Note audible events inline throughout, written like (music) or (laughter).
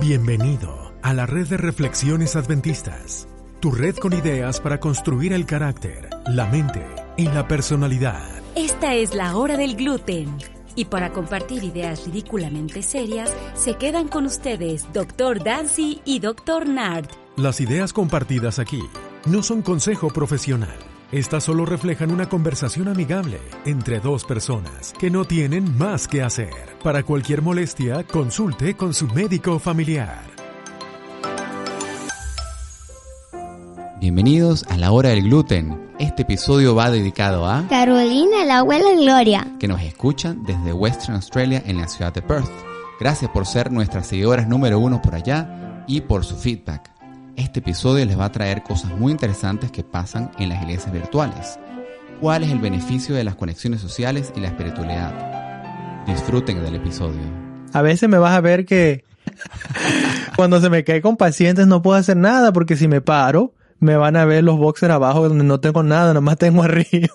Bienvenido a la red de reflexiones adventistas, tu red con ideas para construir el carácter, la mente y la personalidad. Esta es la hora del gluten. Y para compartir ideas ridículamente serias, se quedan con ustedes Dr. Dancy y Dr. Nard. Las ideas compartidas aquí no son consejo profesional. Estas solo reflejan una conversación amigable entre dos personas que no tienen más que hacer. Para cualquier molestia, consulte con su médico familiar. Bienvenidos a la hora del gluten. Este episodio va dedicado a Carolina, la abuela Gloria. que nos escuchan desde Western Australia en la ciudad de Perth. Gracias por ser nuestras seguidoras número uno por allá y por su feedback. Este episodio les va a traer cosas muy interesantes que pasan en las iglesias virtuales. ¿Cuál es el beneficio de las conexiones sociales y la espiritualidad? Disfruten del episodio. A veces me vas a ver que (laughs) cuando se me cae con pacientes no puedo hacer nada porque si me paro me van a ver los boxers abajo donde no tengo nada, nomás tengo arriba. (laughs)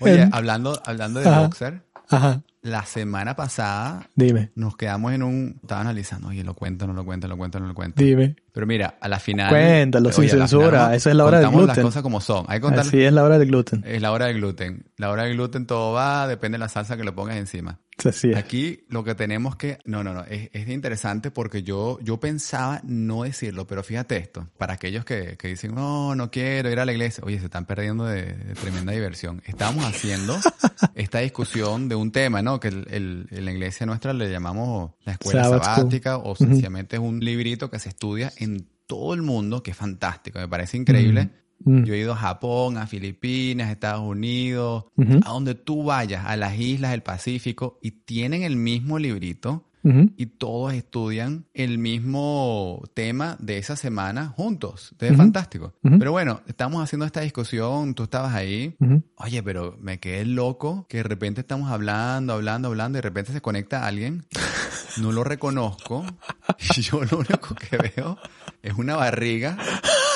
Oye, hablando, hablando de Ajá. boxer, Ajá, la semana pasada dime, nos quedamos en un... Estaba analizando, oye, lo cuento, no lo cuento, lo cuento, no lo cuento. dime. Pero mira, a la final... Cuéntalo, sin censura, ¿no? esa es la hora del gluten. las cosas como son. Hay que contar... Así es la hora del gluten. Es la hora del gluten. La hora del gluten todo va, depende de la salsa que le pongas encima. Así es. Aquí lo que tenemos que... No, no, no. Es, es interesante porque yo, yo pensaba no decirlo, pero fíjate esto. Para aquellos que, que dicen, no, no quiero ir a la iglesia. Oye, se están perdiendo de, de tremenda diversión. Estábamos haciendo (laughs) esta discusión de un tema, ¿no? Que el, el- en la iglesia nuestra le llamamos la escuela Sabbath School. sabática o sencillamente es un librito que se estudia en todo el mundo, que es fantástico. Me parece increíble. Mm. Yo he ido a Japón, a Filipinas, a Estados Unidos, a donde tú vayas, a las islas del Pacífico, y tienen el mismo librito y todos estudian el mismo tema de esa semana juntos. Es fantástico. Pero bueno, estamos haciendo esta discusión, tú estabas ahí. Oye, pero me quedé loco que de repente estamos hablando, hablando, hablando, y de repente se conecta alguien, no lo reconozco, y (laughs) yo lo único que veo es una barriga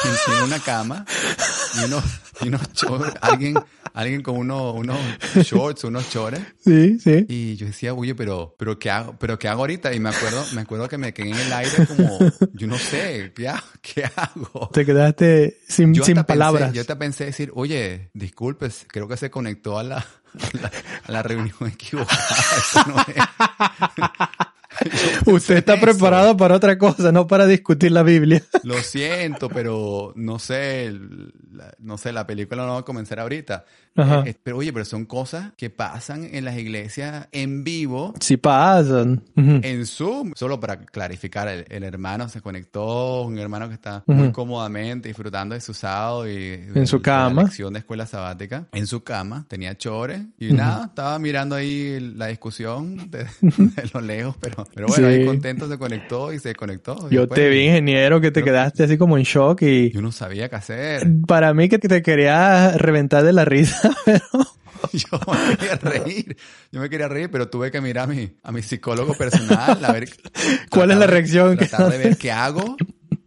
encima de una cama y unos, y unos shorts, alguien, alguien con unos, unos shorts, unos chores. Sí, sí. Y yo decía, oye, pero, pero qué hago, pero qué hago ahorita? Y me acuerdo, me acuerdo que me quedé en el aire como, yo no sé, ¿qué hago? ¿Qué hago? Te quedaste sin, Yo sin hasta pensé- palabras. yo te pensé decir, oye, disculpes, creo que se conectó a la, a la, a la reunión equivocada. (laughs) Eso no es. (laughs) Usted está preparado para otra cosa, no para discutir la Biblia. Lo siento, pero no sé, la, no sé, la película no va a comenzar ahorita. Ajá. Eh, pero oye, pero son cosas que pasan en las iglesias en vivo Si pasan. En Zoom. Solo para clarificar, el, el hermano se conectó, un hermano que está muy cómodamente disfrutando de su sábado y de, En su la cama. lección de escuela sabática. En su cama, tenía chores y nada, estaba mirando ahí la discusión de, (laughs) de lo lejos, pero, pero bueno, Sí. ahí contento se conectó y se conectó. Yo después te vi, ingeniero, que te quedaste así como en shock y Yo no sabía qué hacer. para mí que te quería reventar de la risa, (laughs) pero (laughs) Yo me quería reír. Yo me quería reír, pero tuve que mirar a mi, a mi psicólogo personal, a ver ¿Cuál es la tratar reacción que de ver qué hago,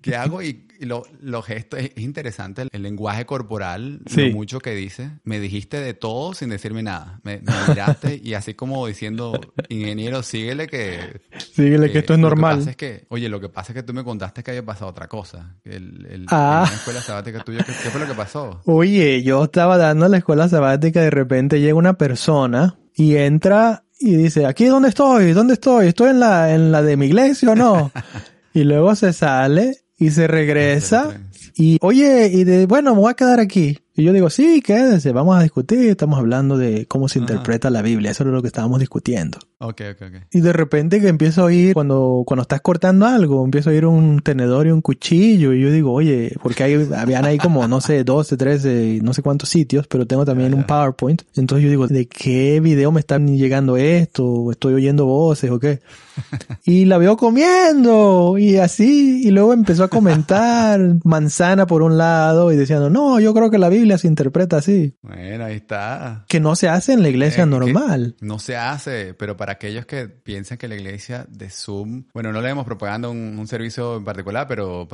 qué hago y lo- los gestos. Es, es interesante el, el lenguaje corporal, Sí. lo mucho que dice. Me dijiste de todo sin decirme nada. Me, me miraste y así como diciendo, ingeniero, síguele que... síguele que esto es que normal. es que, oye, lo que pasa es que tú me contaste que había pasado otra cosa. El, el, Ah. en una escuela sabática tuya, ¿qué, qué fue lo que pasó? Oye, yo estaba dando la escuela sabática y de repente llega una persona y entra y dice, ¿aquí dónde estoy? ¿Dónde estoy? ¿Estoy en la, en la de mi iglesia o no? (laughs) y luego se sale y se regresa y, oye, y de, bueno, me voy a quedar aquí. Y yo digo, sí, quédese, vamos a discutir, estamos hablando de cómo se Ajá. interpreta la Biblia, eso es lo que estábamos discutiendo. Ok, ok, ok. Y de repente que empiezo a oír, cuando, cuando estás cortando algo, empiezo a oír un tenedor y un cuchillo. Y yo digo, oye, porque hay, habían ahí como, no sé, 12, 13, no sé cuántos sitios, pero tengo también un PowerPoint. Entonces yo digo, ¿de qué video me están llegando esto? ¿O ¿Estoy oyendo voces o qué? (laughs) Y la veo comiendo y así. Y luego empezó a comentar (laughs) manzana por un lado y diciendo, no, yo creo que la Biblia se interpreta así. Bueno, ahí está. Que no se hace en la iglesia Eh, normal. No se hace, pero para aquellos que piensan que la iglesia de Zoom, bueno, no le damos propaganda un, un servicio en particular, pero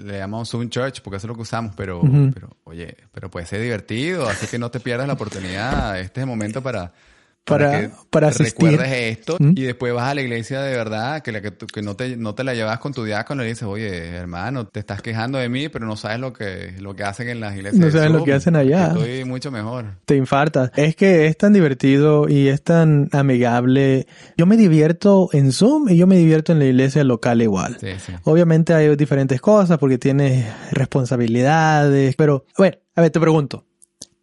le llamamos Zoom Church porque eso es lo que usamos, pero, pero oye, pero puede ser divertido, así que no te pierdas la oportunidad. Este es el momento para para, que para asistir. recuerdes esto ¿Mm? y después vas a la iglesia de verdad, que, la que, tú- que no, te, no te la llevas con tu diácono y dices, oye, hermano, te estás quejando de mí, pero no sabes lo que, lo que hacen en las iglesias. No sabes lo que hacen allá. que Estoy mucho mejor. te infartas. Es que es tan divertido y es tan amigable. Yo me divierto en Zoom y yo me divierto en la iglesia local igual. Sí, sí. Obviamente hay diferentes cosas porque tienes responsabilidades, pero bueno, a ver, te pregunto,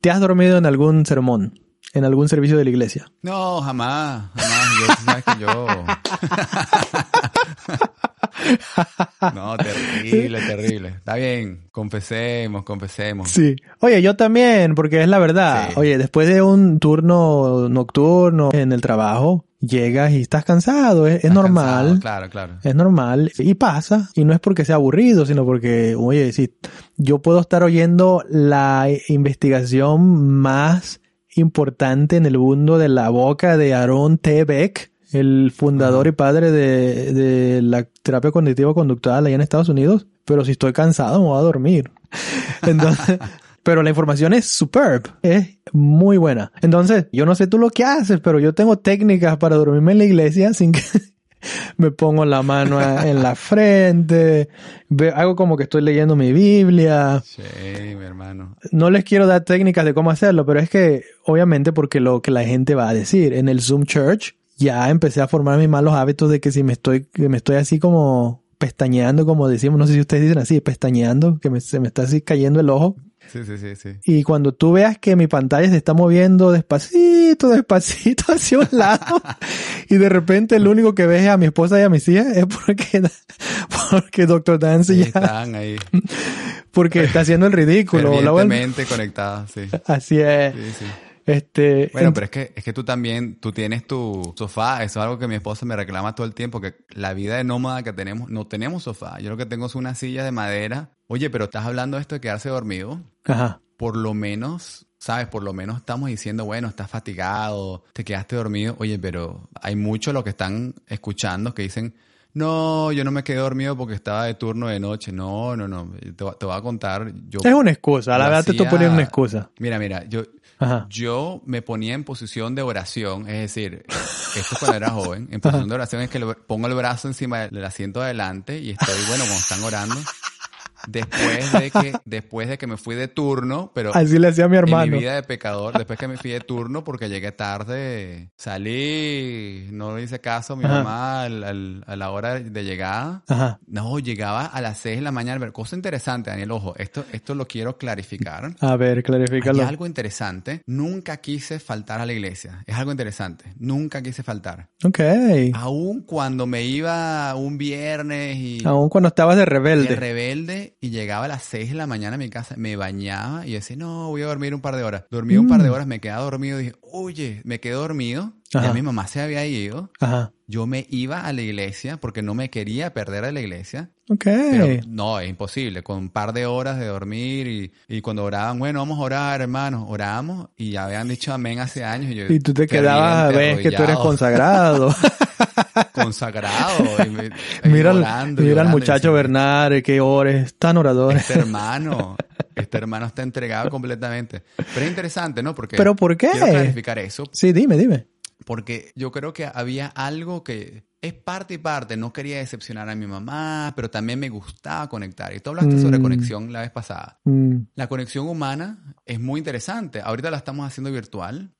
¿te has dormido en algún sermón? ¿En algún servicio de la iglesia? No, jamás, jamás. Yo, sabes que yo... (laughs) no, terrible, terrible. Está bien, confesemos, confesemos. Sí. Oye, yo también, porque es la verdad. Sí. Oye, después de un turno nocturno en el trabajo, llegas y estás cansado, es, normal. cansado, Claro, claro. Es normal y pasa, y no es porque sea aburrido, sino porque, oye, si yo puedo estar oyendo la investigación más importante en el mundo de la boca de Aaron T. Beck, el fundador y padre de, de la terapia cognitiva conductual allá en Estados Unidos, pero si estoy cansado me voy a dormir. (laughs) Entonces, (laughs) pero la información es superb, es muy buena. Entonces, yo no sé tú lo que haces, pero yo tengo técnicas para dormirme en la iglesia sin que me pongo la mano en la frente, hago como que estoy leyendo mi Biblia. Sí, mi hermano. No les quiero dar técnicas de cómo hacerlo, pero es que obviamente porque lo que la gente va a decir en el Zoom Church ya empecé a formar mis malos hábitos de que si me estoy me estoy así como pestañeando, como decimos, no sé si ustedes dicen así, pestañeando, que me- se me está así cayendo el ojo. Sí, sí, sí, sí. Y cuando tú veas que mi pantalla se está moviendo despacito, despacito hacia un lado, (laughs) y de repente el único que ves es a mi esposa y a mis hijas, es porque, (laughs) porque Dr. Dance Sí, ya, están ahí. porque está haciendo el ridículo. Fervientemente conectados, sí. Así es. Sí, sí. Este, Bueno, pero es que, es que tú también, tú tienes tu sofá, eso es algo que mi esposa me reclama todo el tiempo, que la vida de nómada que tenemos, no tenemos sofá. Yo lo que tengo es una silla de madera. Oye, pero estás hablando de esto de quedarse dormido. Ajá. Por lo menos, ¿sabes? Por lo menos estamos diciendo, bueno, estás fatigado, te quedaste dormido. Oye, pero hay muchos los que están escuchando que dicen, no, yo no me quedé dormido porque estaba de turno de noche. No, no, no. Te, voy- te voy a contar. Yo, Es una excusa, la verdad te estoy poniendo una excusa. Mira, mira, yo, Ajá. yo me ponía en posición de oración, es decir, esto cuando era joven, en posición de oración es que lo- pongo el brazo encima del asiento adelante y estoy, bueno, cuando están orando, después de que, (laughs) después de que me fui de turno, pero Así le hacía a mi en hermano. mi vida de pecador, después que me fui de turno porque llegué tarde, salí, no le hice caso a mi Ajá. mamá al- al- a la hora de llegada. Ajá. No, llegaba a las 6 de la mañana. Pero cosa interesante, Daniel, ojo, esto, esto lo quiero clarificar. A ver, Hay clarifícalo. algo interesante. Nunca quise faltar a la iglesia. Es algo interesante. Nunca quise faltar. Ok. Aún cuando me iba un viernes y Aún cuando estabas de de rebelde. Y llegaba a las 6 de la mañana a mi casa, me bañaba y decía, no, voy a dormir un par de horas. Dormí un par de horas, me quedaba dormido y dije, oye, me quedé dormido. Ajá. Ya mi mamá se había ido. Ajá. Yo me iba a la iglesia porque no me quería perder de la iglesia. Ok. Pero no, es imposible. Con un par de horas de dormir y, y cuando oraban, bueno, vamos a orar, hermanos. Oramos y ya habían dicho amén hace años. Y, yo, Y tú te quedabas, ves que tú eres consagrado. (laughs) consagrado. y me- mira mira al muchacho Bernard, que ores, tan orador. Este hermano, este hermano está entregado completamente. Pero es interesante, ¿no? Porque ¿Pero por qué? quiero clarificar eso. Sí, dime, dime. Porque yo creo que había algo que es parte y parte. No quería decepcionar a mi mamá, pero también me gustaba conectar. Y tú hablaste sobre Mm. conexión la vez pasada. Mm, La conexión humana es muy interesante. Ahorita la estamos haciendo virtual,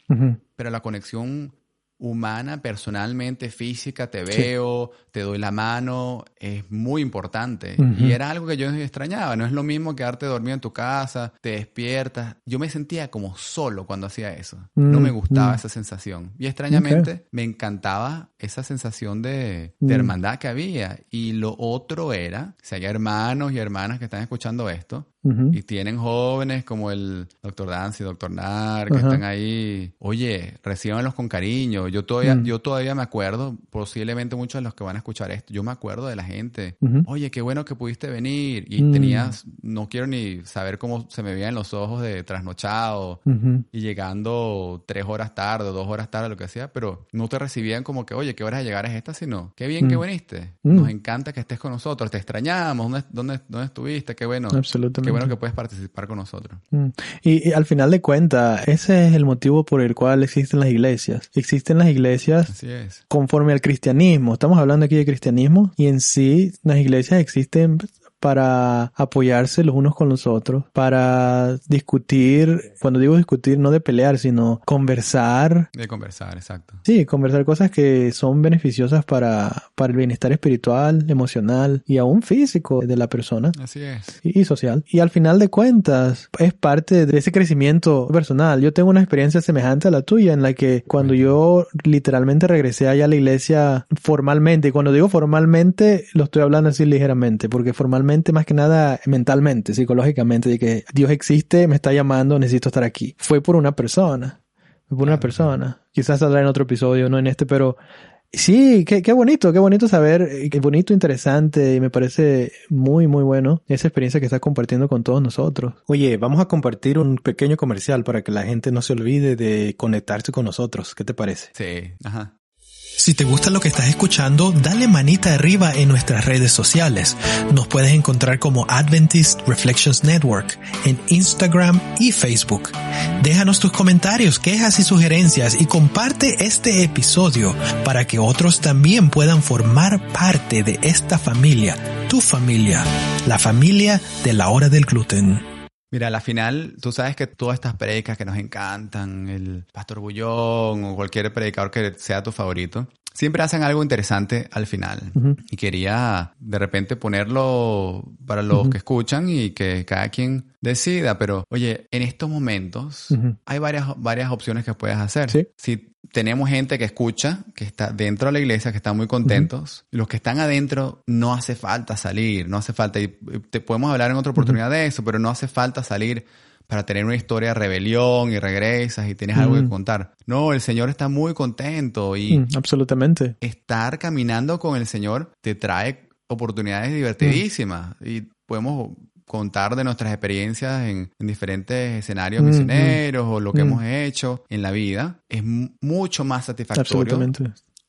pero la conexión humana, personalmente, física, te veo, te doy la mano, es muy importante. Y era algo que yo extrañaba. No es lo mismo quedarte dormido en tu casa, te despiertas. Yo me sentía como solo cuando hacía eso. No Mm, me gustaba mm. esa sensación. Y extrañamente me encantaba esa sensación de, de Mm. hermandad que había. Y lo otro era, si hay hermanos y hermanas que están escuchando esto, Y tienen jóvenes como el doctor Dancy, doctor Nar, que están ahí. Oye, recíbanlos con cariño. Yo todavía, Mm. yo todavía me acuerdo, posiblemente muchos de los que van a escuchar esto, yo me acuerdo de la gente. Oye, qué bueno que pudiste venir. Y Mm. tenías, no quiero ni saber cómo se me veían los ojos de trasnochado. Y llegando tres horas tarde, dos horas tarde, lo que sea, pero no te recibían como que, oye, ¿qué horas de llegar es esta? Sino, qué bien que Mm. viniste. Nos encanta que estés con nosotros. Te extrañamos. ¿Dónde, dónde, dónde estuviste? Qué bueno. Absolutamente. Qué qué bueno que puedes participar con nosotros. Mm. Y, y al final de cuentas, ese es el motivo por el cual existen las iglesias. Existen las iglesias Así es. conforme al cristianismo. Estamos hablando aquí de cristianismo y en sí las iglesias existen para apoyarse los unos con los otros, para discutir, cuando digo discutir, no de pelear, sino conversar. De conversar, exacto. Sí, conversar cosas que son beneficiosas para, para el bienestar espiritual, emocional y aún físico de la persona Así es. y y social. Y al final de cuentas, es parte de ese crecimiento personal. Yo tengo una experiencia semejante a la tuya en la que cuando yo literalmente regresé allá a la iglesia formalmente, y cuando digo formalmente, lo estoy hablando así ligeramente, porque formalmente más que nada mentalmente, psicológicamente, de que Dios existe, me está llamando, necesito estar aquí. Fue por una persona. Fue por una persona. Quizás saldrá en otro episodio, no en este, pero Sí, qué, qué bonito, qué bonito saber, eh, qué bonito, interesante, y me parece muy, muy bueno esa experiencia que estás compartiendo con todos nosotros. Oye, vamos a compartir un pequeño comercial para que la gente no se olvide de conectarse con nosotros. ¿Qué te parece? Sí, ajá. Si te gusta lo que estás escuchando, dale manita arriba en nuestras redes sociales. Nos puedes encontrar como Adventist Reflections Network en Instagram y Facebook. Déjanos tus comentarios, quejas y sugerencias y comparte este episodio para que otros también puedan formar parte de esta familia, tu familia, la familia de la hora del gluten. Mira, a la final, tú sabes que todas estas predicas que nos encantan, el Pastor Bullón o cualquier predicador que sea tu favorito, siempre hacen algo interesante al final. Y quería de repente ponerlo para los que escuchan y que cada quien decida. Pero, oye, en estos momentos hay varias, varias opciones que puedes hacer. Sí. Si tenemos gente que escucha, que está dentro de la iglesia, que están muy contentos, los que están adentro no hace falta salir, no hace falta, y te podemos hablar en otra oportunidad de eso, pero no hace falta salir para tener una historia de rebelión y regresas y tienes algo que Ujú. contar. No, el Señor está muy contento y Mm, absolutamente. estar caminando con el Señor te trae oportunidades divertidísimas y podemos contar de nuestras experiencias en, en diferentes escenarios Mm, misioneros o lo que mm. hemos hecho en la vida. Es mu- mucho más satisfactorio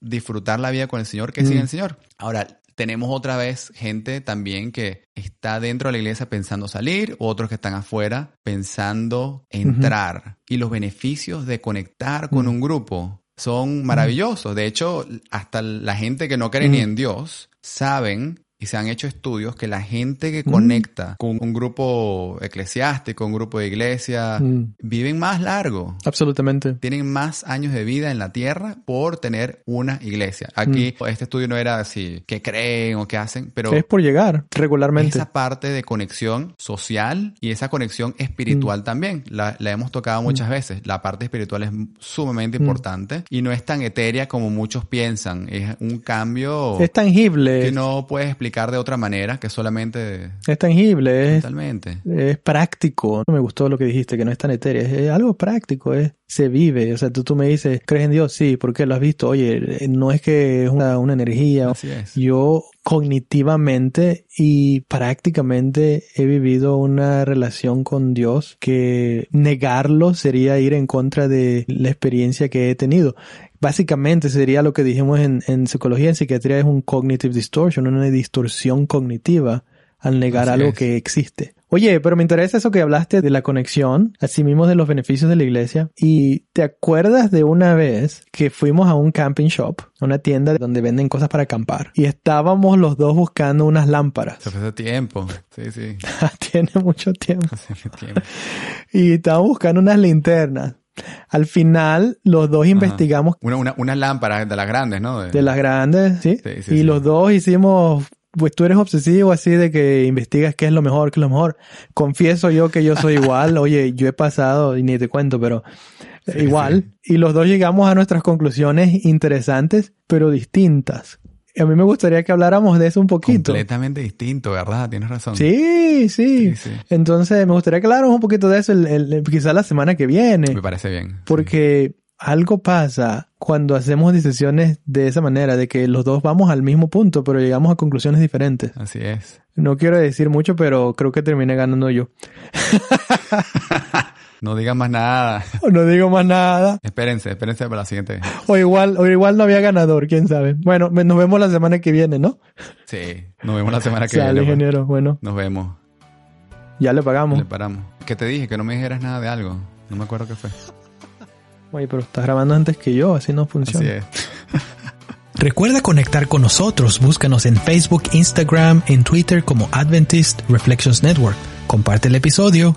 disfrutar la vida con el Señor que Mm. sin el Señor. Ahora, tenemos otra vez gente también que está dentro de la iglesia pensando salir, otros que están afuera pensando entrar. Y los beneficios de conectar con Mm. un grupo son maravillosos. De hecho, hasta la gente que no cree Mm. ni en Dios saben y se han hecho estudios que la gente que Mm. conecta con un grupo eclesiástico, un grupo de iglesia, Mm, viven más largo absolutamente. tienen más años de vida en la tierra por tener una iglesia. Aquí este estudio no era así, qué creen o qué hacen, pero es por llegar regularmente. esa parte de conexión social y esa conexión espiritual Mm. también. La, la hemos tocado muchas veces. La parte espiritual es sumamente Mm. importante y no es tan etérea como muchos piensan. Es un cambio Es tangible. que no puedes explicar de otra manera que solamente Es tangible, es, totalmente. es práctico. Me gustó lo que dijiste, que no es tan etéreo. Es, es algo práctico, es, se vive. O sea, tú, tú me dices, ¿crees en Dios? Sí, ¿por qué lo has visto? Oye, no es que es una, una energía. Así es. Yo cognitivamente y prácticamente he vivido una relación con Dios que negarlo sería ir en contra de la experiencia que he tenido. Básicamente sería lo que dijimos en, en psicología, en psiquiatría, es un cognitive distortion, una distorsión cognitiva al negar Así algo es. que existe. Oye, pero me interesa eso que hablaste de la conexión, así mismo de los beneficios de la iglesia. ¿Y te acuerdas de una vez que fuimos a un camping shop, una tienda donde venden cosas para acampar? Y estábamos los dos buscando unas lámparas. Se fue hace tiempo. Sí, sí. (laughs) Tiene mucho tiempo. Hace tiempo. (laughs) Y estábamos buscando unas linternas. Al final, los dos investigamos Una, una, una lámpara de las grandes, ¿no? de las grandes, ¿sí? Sí, sí, y sí. los dos hicimos, pues tú eres obsesivo así de que investigas qué es lo mejor, qué es lo mejor. Confieso yo que yo soy igual, (laughs) oye, yo he pasado, y ni te cuento, pero Sí, igual. Y los dos llegamos a nuestras conclusiones interesantes, pero distintas. A mí me gustaría que habláramos de eso un poquito. Completamente distinto, ¿verdad? Tienes razón. Sí, sí, Sí, sí. Entonces, me gustaría que habláramos un poquito de eso el, el- quizá la semana que viene. Me parece bien. Porque algo pasa cuando hacemos decisiones de esa manera, de que los dos vamos al mismo punto, pero llegamos a conclusiones diferentes. Sí, Así es. No quiero decir mucho, pero creo que terminé ganando yo. (laughs) No digan más nada. (laughs) No digo más nada. espérense, espérense para la siguiente. O igual, o igual no había ganador, quién sabe. Bueno, nos vemos la semana que viene, ¿no? Sí, nos vemos la (laughs) semana que Sale, viene. pues. ingeniero. Bueno, Nos vemos. Ya le pagamos. Le paramos. ¿Qué te dije? Que no me dijeras nada de algo. No me acuerdo qué fue. Oye, pero estás grabando antes que yo, así no funciona. Así es. (laughs) Recuerda conectar con nosotros. Búscanos en Facebook, Instagram, en Twitter como Adventist Reflections Network. Comparte el episodio.